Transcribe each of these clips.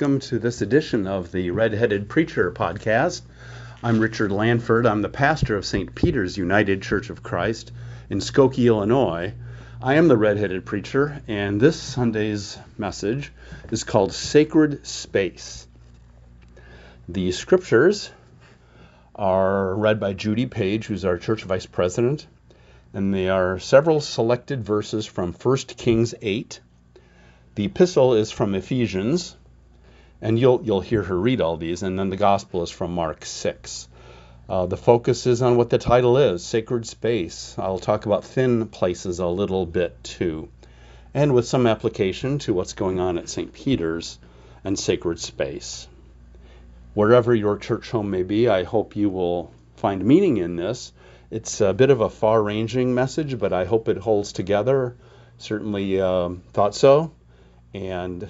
welcome to this edition of the Redheaded Preacher podcast. I'm Richard Lanford. I'm the pastor of St. Peter's United Church of Christ in Skokie, Illinois. I am the Redheaded Preacher, and this Sunday's message is called Sacred Space. The scriptures are read by Judy Paige, who's our church vice president, and they are several selected verses from 1 Kings 8 the epistle is from Ephesians, and you'll you'll hear her read all these, and then the gospel is from Mark 6. Uh, the focus is on what the title is, sacred space. I'll talk about thin places a little bit too, and with some application to what's going on at St. Peter's and sacred space. Wherever your church home may be, I hope you will find meaning in this. It's a bit of a far-ranging message, but I hope it holds together. Certainly uh, thought so. And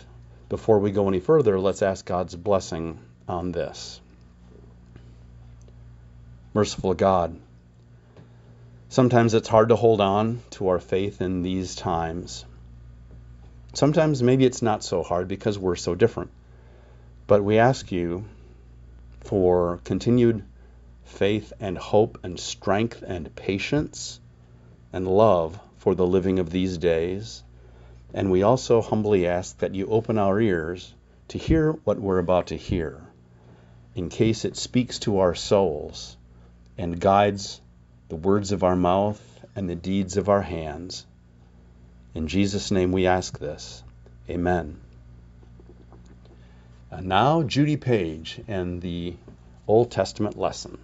before we go any further, let's ask God's blessing on this. Merciful God, sometimes it's hard to hold on to our faith in these times. Sometimes maybe it's not so hard because we're so different. But we ask you for continued faith and hope and strength and patience and love for the living of these days and we also humbly ask that you open our ears to hear what we're about to hear, in case it speaks to our souls and guides the words of our mouth and the deeds of our hands. In Jesus' name we ask this. Amen. And now, Judy Paige and the Old Testament lesson.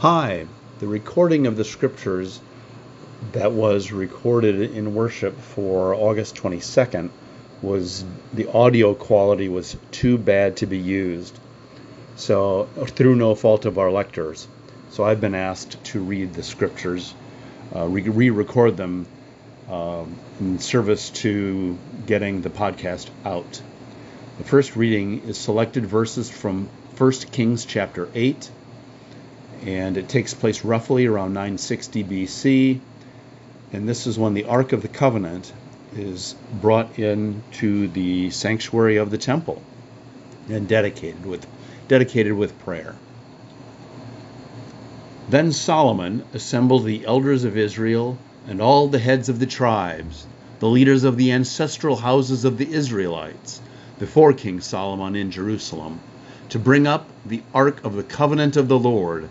Hi, the recording of the scriptures that was recorded in worship for August 22nd was the audio quality was too bad to be used. So, through no fault of our lectors. So, I've been asked to read the scriptures, uh, re record them um, in service to getting the podcast out. The first reading is selected verses from 1 Kings chapter 8, and it takes place roughly around 960 BC and this is when the Ark of the Covenant is brought into the sanctuary of the temple and dedicated with dedicated with prayer. Then Solomon assembled the elders of Israel and all the heads of the tribes, the leaders of the ancestral houses of the Israelites, before King Solomon in Jerusalem, to bring up the ark of the covenant of the Lord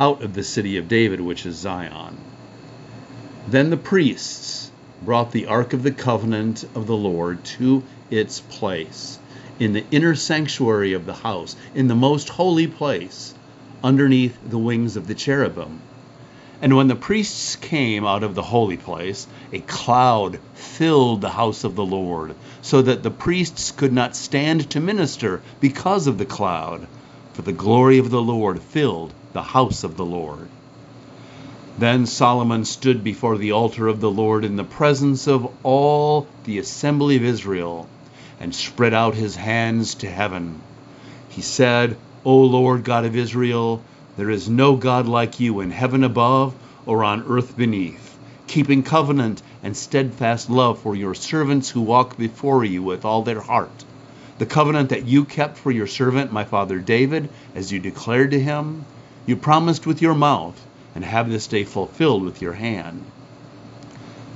out of the city of David, which is Zion. Then the priests brought the Ark of the Covenant of the Lord to its place in the inner sanctuary of the house, in the most holy place, underneath the wings of the cherubim. And when the priests came out of the holy place, a cloud filled the house of the Lord, so that the priests could not stand to minister because of the cloud, for the glory of the Lord filled the house of the Lord. Then Solomon stood before the altar of the Lord in the presence of all the assembly of Israel and spread out his hands to heaven. He said, O Lord God of Israel, there is no God like you in heaven above or on earth beneath, keeping covenant and steadfast love for your servants who walk before you with all their heart. The covenant that you kept for your servant, my father David, as you declared to him, you promised with your mouth and have this day fulfilled with your hand.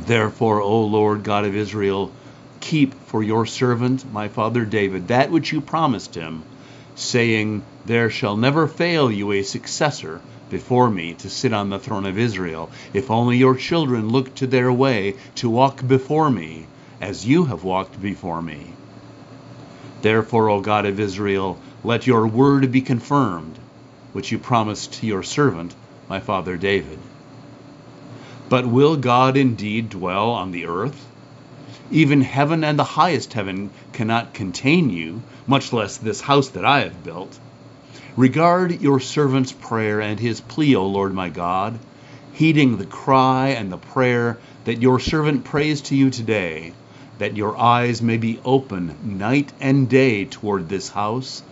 Therefore, O Lord God of Israel, keep for your servant, my father David, that which you promised him, saying, There shall never fail you a successor before me to sit on the throne of Israel, if only your children look to their way to walk before me, as you have walked before me. Therefore, O God of Israel, let your word be confirmed, which you promised to your servant my father David. But will God indeed dwell on the earth? Even heaven and the highest heaven cannot contain you, much less this house that I have built. Regard your servant's prayer and his plea, O Lord my God, heeding the cry and the prayer that your servant prays to you today, that your eyes may be open night and day toward this house,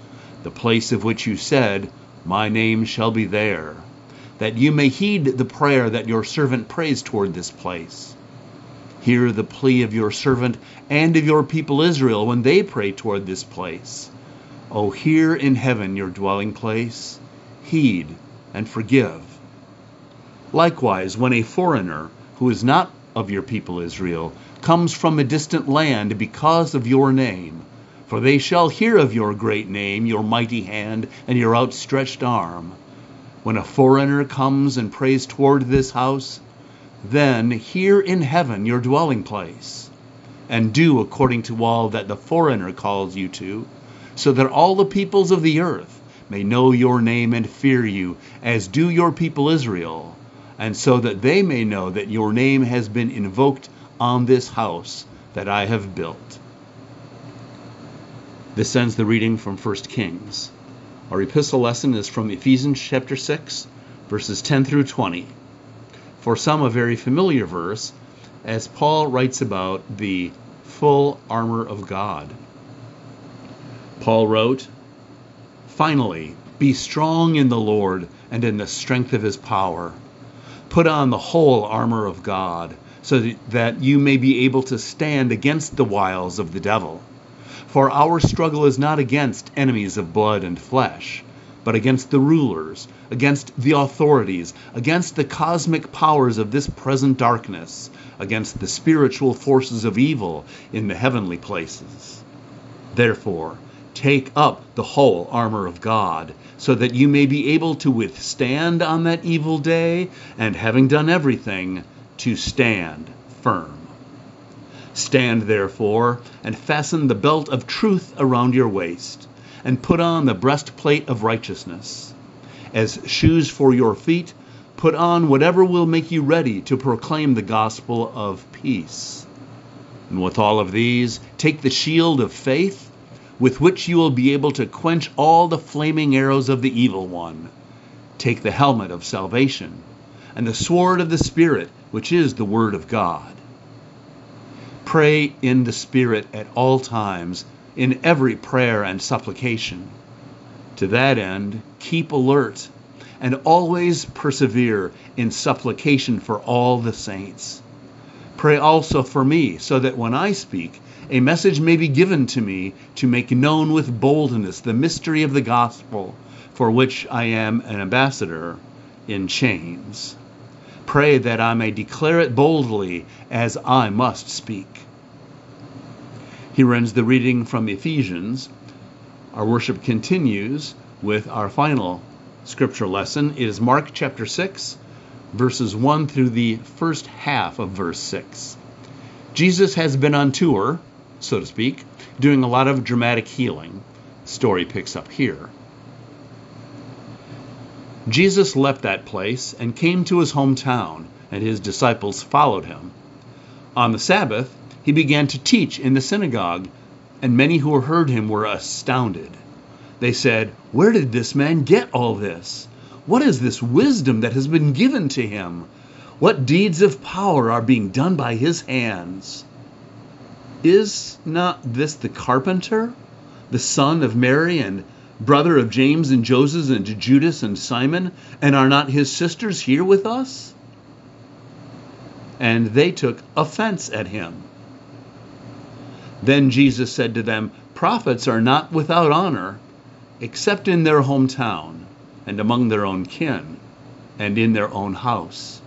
the place of which you said, My name shall be there that you may heed the prayer that your servant prays toward this place. Hear the plea of your servant and of your people Israel when they pray toward this place. Oh, o hear in heaven your dwelling place, heed and forgive. Likewise, when a foreigner who is not of your people Israel comes from a distant land because of your name, for they shall hear of your great name, your mighty hand, and your outstretched arm. When a foreigner comes and prays toward this house, then hear in heaven your dwelling place, and do according to all that the foreigner calls you to so that all the peoples of the earth may know your name and fear you, as do your people Israel, and so that they may know that your name has been invoked on this house that I have built. This ends the reading from 1 Kings. Our epistle lesson is from Ephesians chapter 6, verses 10 through 20. For some, a very familiar verse, as Paul writes about the full armor of God. Paul wrote, Finally, be strong in the Lord and in the strength of his power. Put on the whole armor of God, so that you may be able to stand against the wiles of the devil. For our struggle is not against enemies of blood and flesh, but against the rulers, against the authorities, against the cosmic powers of this present darkness, against the spiritual forces of evil in the heavenly places. Therefore, Take up the whole armor of God, so that you may be able to withstand on that evil day, and having done everything, to stand firm. Stand therefore, and fasten the belt of truth around your waist, and put on the breastplate of righteousness. As shoes for your feet, put on whatever will make you ready to proclaim the gospel of peace. And with all of these, take the shield of faith with which you will be able to quench all the flaming arrows of the evil one. Take the helmet of salvation and the sword of the Spirit, which is the Word of God. Pray in the Spirit at all times, in every prayer and supplication. To that end, keep alert and always persevere in supplication for all the saints. Pray also for me, so that when I speak, a message may be given to me to make known with boldness the mystery of the gospel, for which I am an ambassador in chains. Pray that I may declare it boldly as I must speak. Here ends the reading from Ephesians. Our worship continues with our final scripture lesson. It is Mark chapter 6, verses 1 through the first half of verse 6. Jesus has been on tour so to speak, doing a lot of dramatic healing. story picks up here. Jesus left that place and came to his hometown, and his disciples followed him. On the Sabbath, he began to teach in the synagogue, and many who heard him were astounded. They said, Where did this man get all this? What is this wisdom that has been given to him? What deeds of power are being done by his hands? Is not this the carpenter, the son of Mary and brother of James and Joseph and Judas and Simon? And are not his sisters here with us? And they took offense at him. Then Jesus said to them, Prophets are not without honor, except in their hometown, and among their own kin, and in their own house.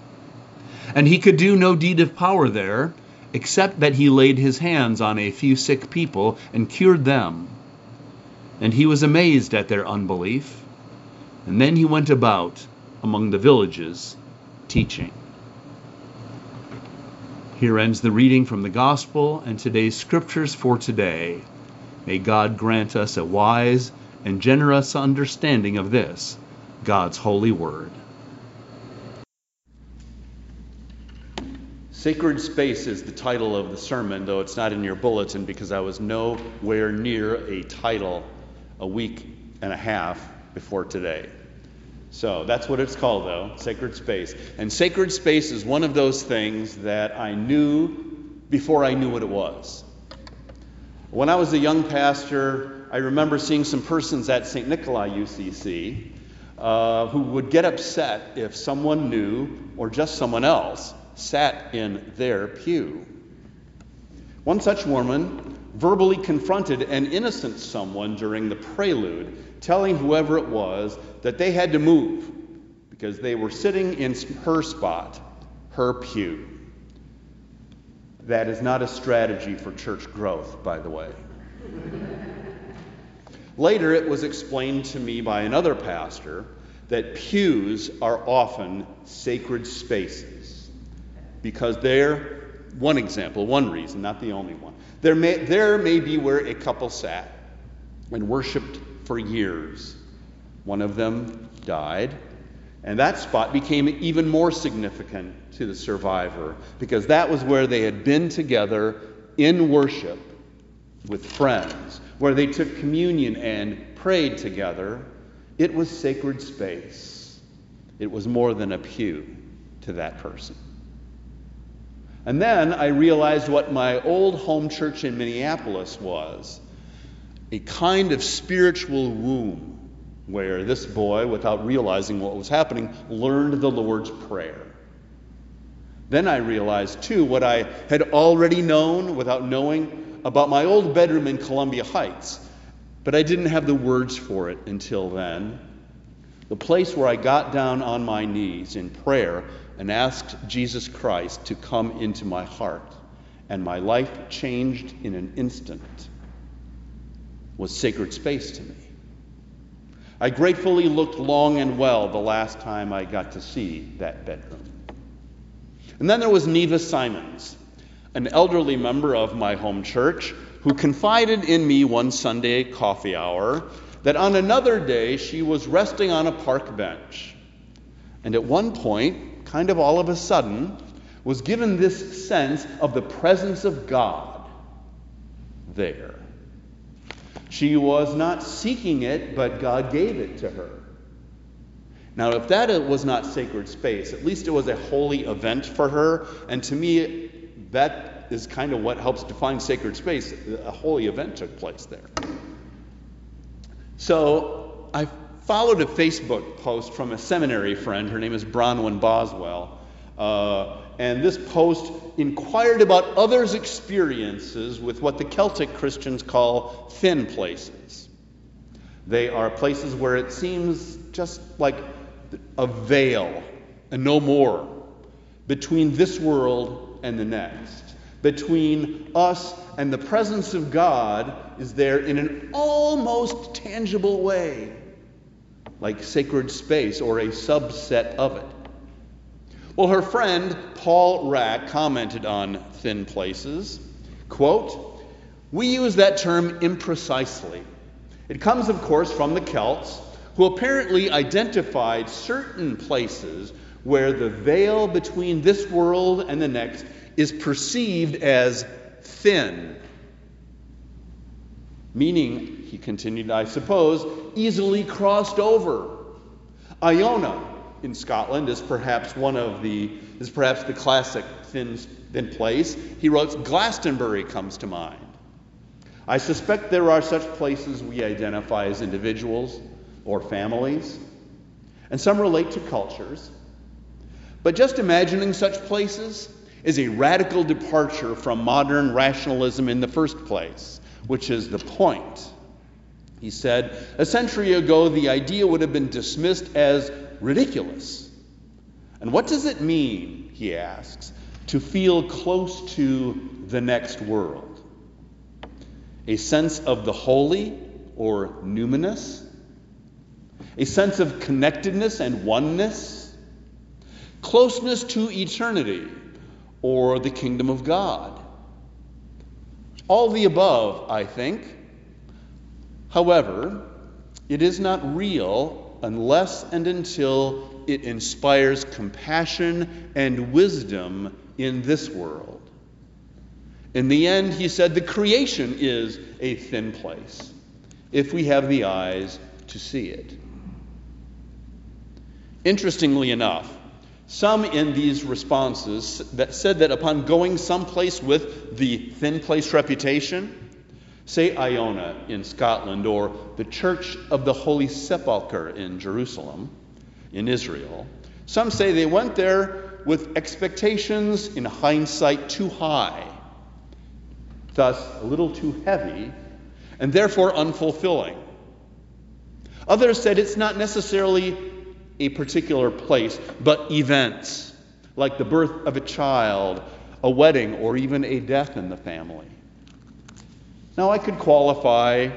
And he could do no deed of power there except that he laid his hands on a few sick people and cured them. And he was amazed at their unbelief. And then he went about among the villages teaching. Here ends the reading from the Gospel and today's scriptures for today. May God grant us a wise and generous understanding of this, God's holy word. Sacred Space is the title of the sermon, though it's not in your bulletin because I was nowhere near a title a week and a half before today. So that's what it's called, though Sacred Space. And Sacred Space is one of those things that I knew before I knew what it was. When I was a young pastor, I remember seeing some persons at St. Nikolai UCC uh, who would get upset if someone new or just someone else sat in their pew. One such woman verbally confronted an innocent someone during the prelude, telling whoever it was that they had to move because they were sitting in her spot, her pew. That is not a strategy for church growth, by the way. Later, it was explained to me by another pastor that pews are often sacred spaces because they're one example, one reason, not the only one. There may, there may be where a couple sat and worshiped for years. One of them died, and that spot became even more significant to the survivor because that was where they had been together in worship with friends, where they took communion and prayed together. It was sacred space. It was more than a pew to that person. And then I realized what my old home church in Minneapolis was a kind of spiritual womb where this boy, without realizing what was happening, learned the Lord's Prayer. Then I realized, too, what I had already known without knowing about my old bedroom in Columbia Heights, but I didn't have the words for it until then. The place where I got down on my knees in prayer and asked Jesus Christ to come into my heart, and my life changed in an instant, was sacred space to me. I gratefully looked long and well the last time I got to see that bedroom. And then there was Neva Simons, an elderly member of my home church, who confided in me one Sunday coffee hour that on another day she was resting on a park bench. And at one point, kind of all of a sudden, was given this sense of the presence of God there. She was not seeking it, but God gave it to her. Now, if that was not sacred space, at least it was a holy event for her. And to me, that is kind of what helps define sacred space. A holy event took place there. So I followed a Facebook post from a seminary friend. Her name is Bronwyn Boswell. Uh, and this post inquired about others' experiences with what the Celtic Christians call thin places. They are places where it seems just like a veil and no more between this world and the next. Between us and the presence of God is there in an almost tangible way like sacred space or a subset of it. Well, her friend Paul Rack commented on thin places. Quote, We use that term imprecisely. It comes, of course, from the Celts, who apparently identified certain places where the veil between this world and the next is perceived as thin. Meaning, he continued, I suppose, easily crossed over. Iona in Scotland is perhaps one of the is perhaps the classic thin, thin place. He wrote Glastonbury comes to mind. I suspect there are such places we identify as individuals or families, and some relate to cultures. But just imagining such places is a radical departure from modern rationalism in the first place, which is the point he said, A century ago, the idea would have been dismissed as ridiculous. And what does it mean, he asks, to feel close to the next world? A sense of the holy or numinous? A sense of connectedness and oneness? Closeness to eternity or the kingdom of God? All the above, I think. However, it is not real unless and until it inspires compassion and wisdom in this world. In the end, he said, the creation is a thin place if we have the eyes to see it. Interestingly enough, some in these responses that said that upon going someplace with the thin place reputation, Say Iona in Scotland or the Church of the Holy Sepulchre in Jerusalem, in Israel. Some say they went there with expectations in hindsight too high. thus a little too heavy, and therefore unfulfilling. Others said it's not necessarily a particular place, but events, like the birth of a child, a wedding, or even a death in the family. Now, I could qualify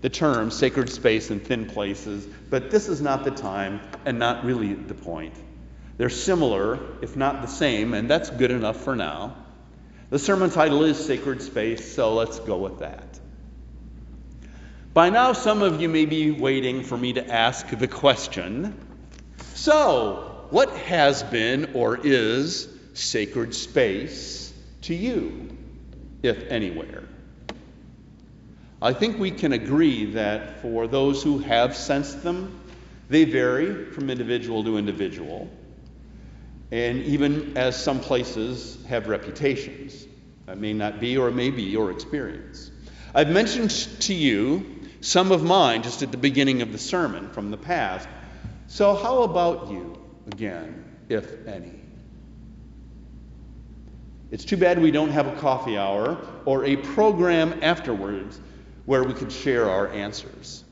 the term sacred space and thin places, but this is not the time and not really the point. They're similar, if not the same, and that's good enough for now. The sermon title is Sacred Space, so let's go with that. By now, some of you may be waiting for me to ask the question so, what has been or is sacred space to you, if anywhere? I think we can agree that for those who have sensed them, they vary from individual to individual, and even as some places have reputations. That may not be or may be your experience. I've mentioned to you some of mine just at the beginning of the sermon from the past. So, how about you again, if any? It's too bad we don't have a coffee hour or a program afterwards where we could share our answers.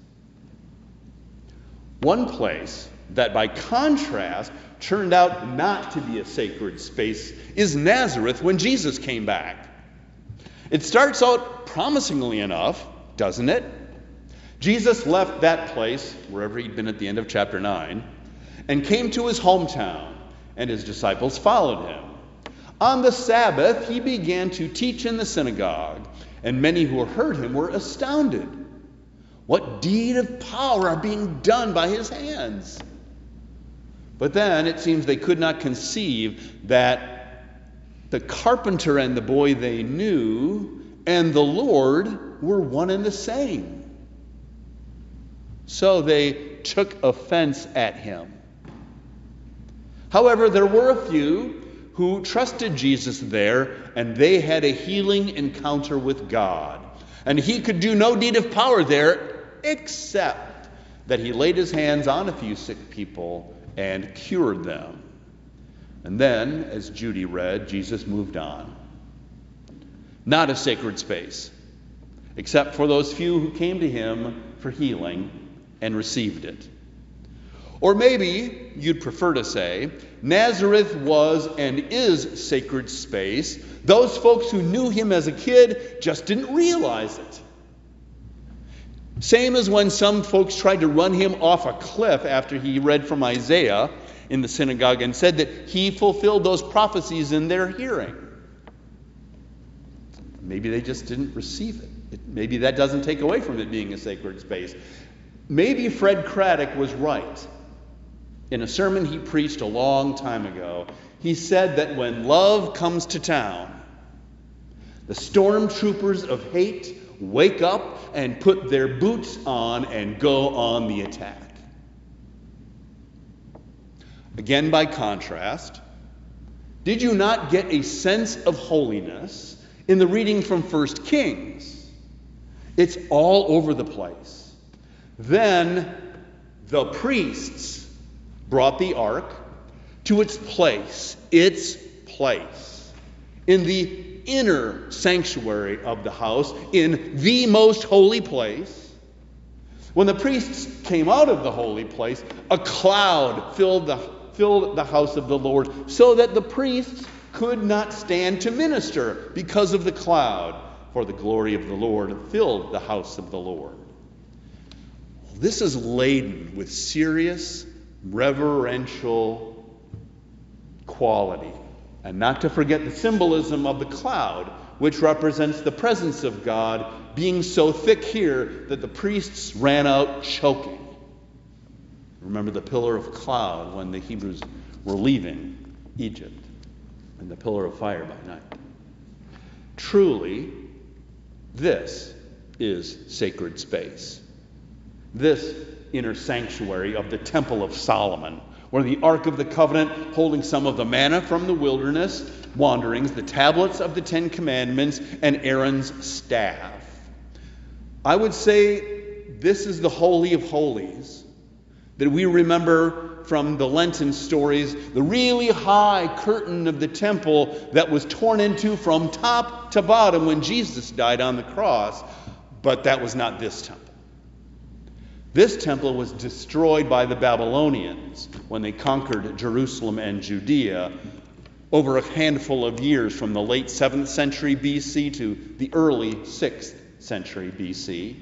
One place that, by contrast, turned out not to be a sacred space is Nazareth when Jesus came back. It starts out promisingly enough, doesn't it? Jesus left that place, wherever he'd been at the end of chapter 9, and came to his hometown, and his disciples followed him. On the Sabbath, he began to teach in the synagogue, and many who heard him were astounded. What deed of power are being done by his hands? But then it seems they could not conceive that the carpenter and the boy they knew and the Lord were one and the same. So they took offense at him. However, there were a few who trusted Jesus there, and they had a healing encounter with God. And he could do no deed of power there except that he laid his hands on a few sick people and cured them. And then, as Judy read, Jesus moved on. Not a sacred space, except for those few who came to him for healing and received it. Or maybe you'd prefer to say, Nazareth was and is sacred space. Those folks who knew him as a kid just didn't realize it. Same as when some folks tried to run him off a cliff after he read from Isaiah in the synagogue and said that he fulfilled those prophecies in their hearing. Maybe they just didn't receive it. it. Maybe that doesn't take away from it being a sacred space. Maybe Fred Craddock was right. In a sermon he preached a long time ago, he said that when love comes to town, the stormtroopers of hate wake up and put their boots on and go on the attack. Again, by contrast, did you not get a sense of holiness in the reading from 1 Kings? It's all over the place. Then the priests brought the ark to its place, its place, in the inner sanctuary of the house, in the most holy place. When the priests came out of the holy place, a cloud filled the, filled the house of the Lord, so that the priests could not stand to minister because of the cloud, for the glory of the Lord filled the house of the Lord. This is laden with serious, reverential quality. And not to forget the symbolism of the cloud, which represents the presence of God being so thick here that the priests ran out choking. Remember the pillar of cloud when the Hebrews were leaving Egypt, and the pillar of fire by night. Truly, this is sacred space this inner sanctuary of the Temple of Solomon, where the Ark of the Covenant, holding some of the manna from the wilderness wanderings, the tablets of the Ten Commandments, and Aaron's staff. I would say this is the Holy of Holies that we remember from the Lenten stories the really high curtain of the temple that was torn into from top to bottom when Jesus died on the cross, but that was not this temple. This temple was destroyed by the Babylonians when they conquered Jerusalem and Judea over a handful of years from the late 7th century BC to the early 6th century BC.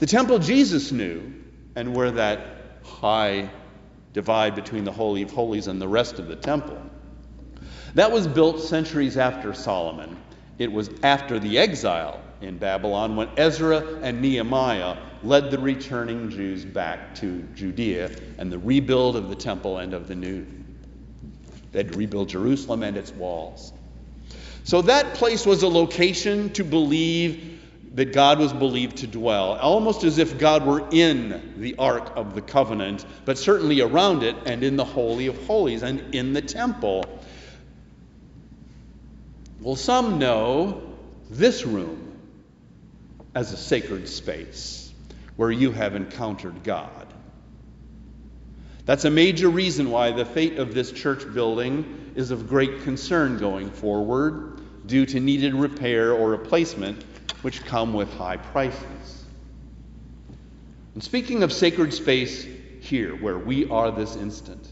The temple Jesus knew, and where that high divide between the Holy of Holies and the rest of the temple, that was built centuries after Solomon. It was after the exile in Babylon when Ezra and Nehemiah led the returning Jews back to Judea and the rebuild of the temple and of the new. They had to rebuild Jerusalem and its walls. So that place was a location to believe that God was believed to dwell, almost as if God were in the Ark of the Covenant, but certainly around it and in the Holy of Holies and in the temple. Well, some know this room as a sacred space where you have encountered God. That's a major reason why the fate of this church building is of great concern going forward due to needed repair or replacement which come with high prices. And speaking of sacred space here, where we are this instant,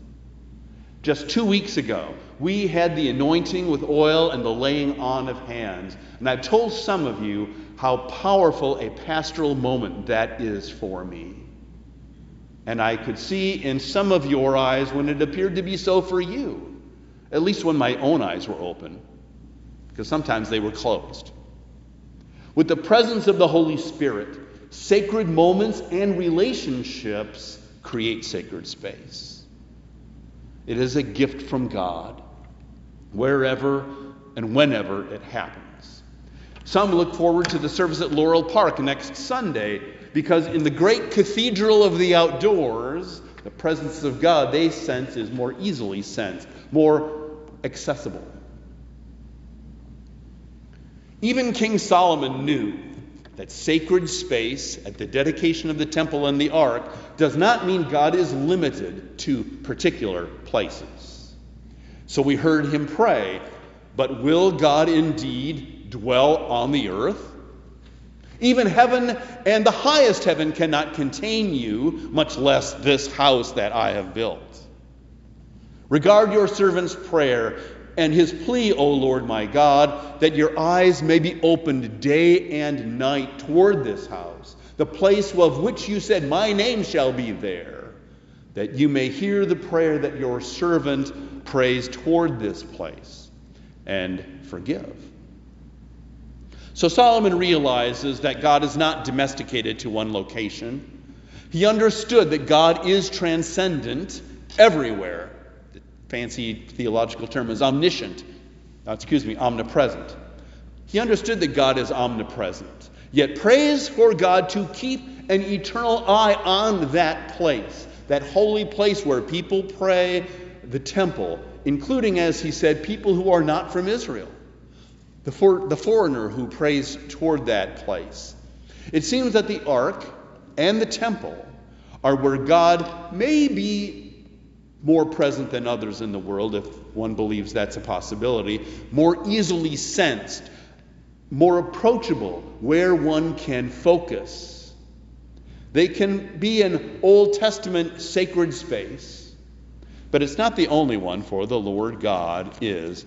just two weeks ago, we had the anointing with oil and the laying on of hands. And I've told some of you how powerful a pastoral moment that is for me. And I could see in some of your eyes when it appeared to be so for you, at least when my own eyes were open, because sometimes they were closed. With the presence of the Holy Spirit, sacred moments and relationships create sacred space. It is a gift from God, wherever and whenever it happens. Some look forward to the service at Laurel Park next Sunday because, in the great cathedral of the outdoors, the presence of God they sense is more easily sensed, more accessible. Even King Solomon knew that sacred space at the dedication of the temple and the ark does not mean God is limited to particular places. So we heard him pray, but will God indeed dwell on the earth? Even heaven and the highest heaven cannot contain you, much less this house that I have built. Regard your servant's prayer and his plea, O Lord my God, that your eyes may be opened day and night toward this house, the place of which you said, My name shall be there, that you may hear the prayer that your servant prays toward this place and forgive. So Solomon realizes that God is not domesticated to one location. He understood that God is transcendent everywhere The fancy theological term is omniscient, uh, excuse me, omnipresent. He understood that God is omnipresent, yet prays for God to keep an eternal eye on that place, that holy place where people pray, the temple, including, as he said, people who are not from Israel, the, for, the foreigner who prays toward that place. It seems that the ark and the temple are where God may be more present than others in the world, if one believes that's a possibility, more easily sensed, more approachable, where one can focus. They can be an Old Testament sacred space, but it's not the only one, for the Lord God is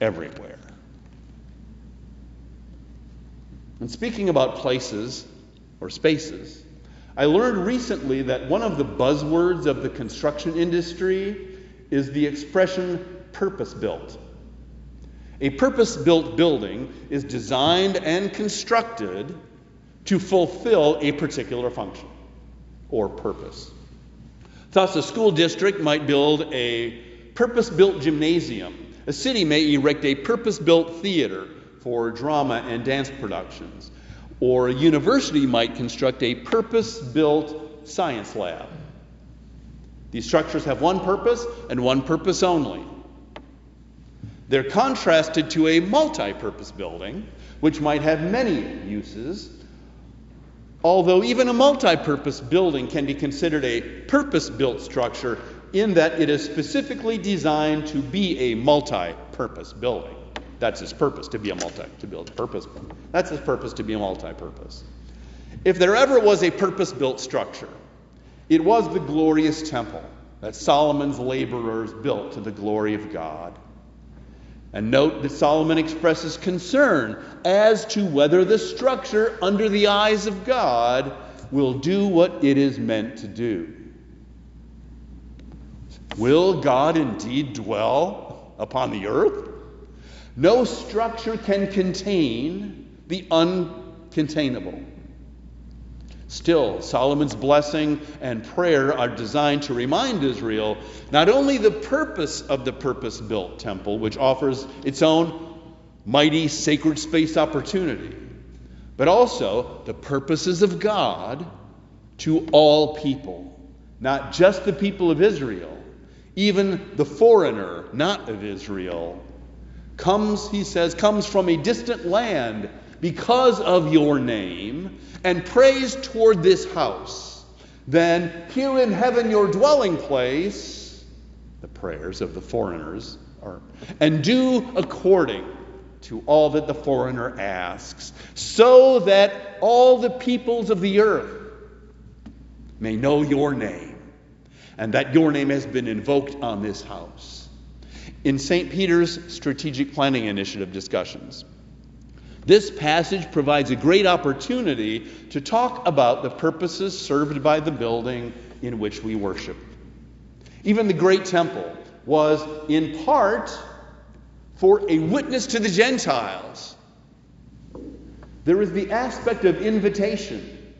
everywhere. And speaking about places or spaces, I learned recently that one of the buzzwords of the construction industry is the expression purpose built. A purpose built building is designed and constructed to fulfill a particular function or purpose. Thus, a school district might build a purpose built gymnasium. A city may erect a purpose built theater for drama and dance productions or a university might construct a purpose built science lab. These structures have one purpose and one purpose only. They're contrasted to a multi purpose building, which might have many uses, although even a multi purpose building can be considered a purpose built structure in that it is specifically designed to be a multi purpose building. That's his purpose, to be a multi, to build purpose. That's his purpose, to be a multi purpose. If there ever was a purpose built structure, it was the glorious temple that Solomon's laborers built to the glory of God. And note that Solomon expresses concern as to whether the structure, under the eyes of God, will do what it is meant to do. Will God indeed dwell upon the earth? No structure can contain the uncontainable. Still, Solomon's blessing and prayer are designed to remind Israel not only the purpose of the purpose built temple, which offers its own mighty sacred space opportunity, but also the purposes of God to all people, not just the people of Israel, even the foreigner, not of Israel, comes, he says, comes from a distant land because of your name and prays toward this house, then here in heaven, your dwelling place, the prayers of the foreigners are, and do according to all that the foreigner asks, so that all the peoples of the earth may know your name, and that your name has been invoked on this house. In St. Peter's Strategic Planning Initiative discussions, this passage provides a great opportunity to talk about the purposes served by the building in which we worship. Even the great temple was in part for a witness to the Gentiles. There is the aspect of invitation,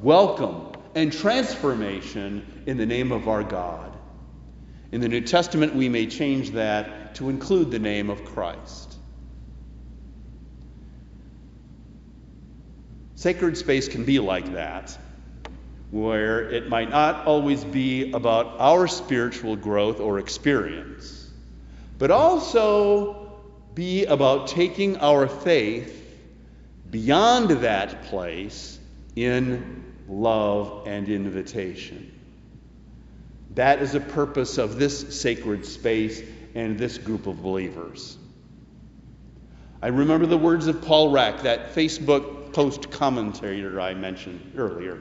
welcome, and transformation in the name of our God. In the New Testament, we may change that to include the name of Christ. Sacred space can be like that, where it might not always be about our spiritual growth or experience, but also be about taking our faith beyond that place in love and invitation. That is a purpose of this sacred space and this group of believers. I remember the words of Paul Rack, that Facebook post commentator I mentioned earlier.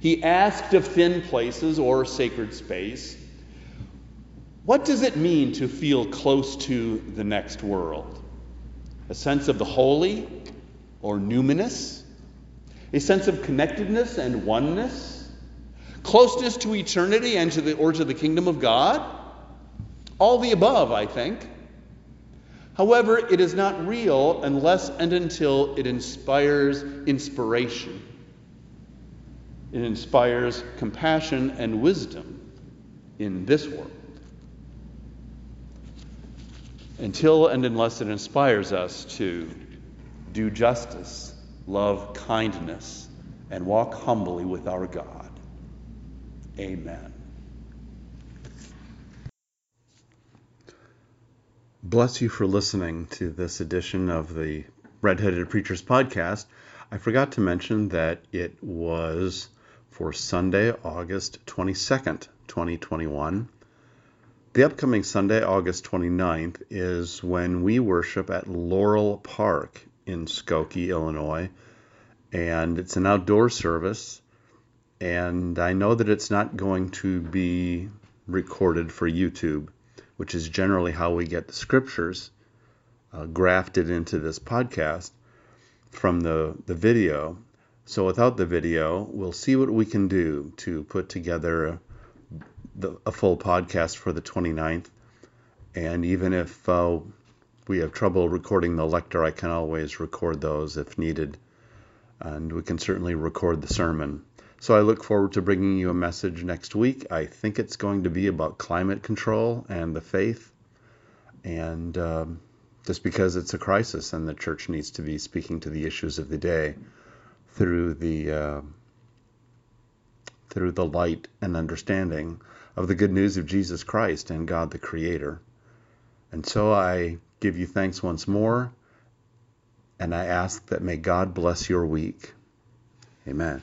He asked of thin places or sacred space, what does it mean to feel close to the next world? A sense of the holy or numinous? A sense of connectedness and oneness? Closeness to eternity and to the, or to the kingdom of God? All the above, I think. However, it is not real unless and until it inspires inspiration. It inspires compassion and wisdom in this world. Until and unless it inspires us to do justice, love kindness, and walk humbly with our God. Amen. Bless you for listening to this edition of the Redheaded Preachers podcast. I forgot to mention that it was for Sunday, August 22nd, 2021. The upcoming Sunday, August 29th, is when we worship at Laurel Park in Skokie, Illinois. And it's an outdoor service. And I know that it's not going to be recorded for YouTube which is generally how we get the scriptures uh, grafted into this podcast from the, the video. So without the video, we'll see what we can do to put together a, the, a full podcast for the 29th. And even if uh, we have trouble recording the lector, I can always record those if needed. And we can certainly record the sermon. So I look forward to bringing you a message next week. I think it's going to be about climate control and the faith. And um, just because it's a crisis and the church needs to be speaking to the issues of the day through the uh, through the light and understanding of the good news of Jesus Christ and God the Creator. And so I give you thanks once more, and I ask that may God bless your week. Amen.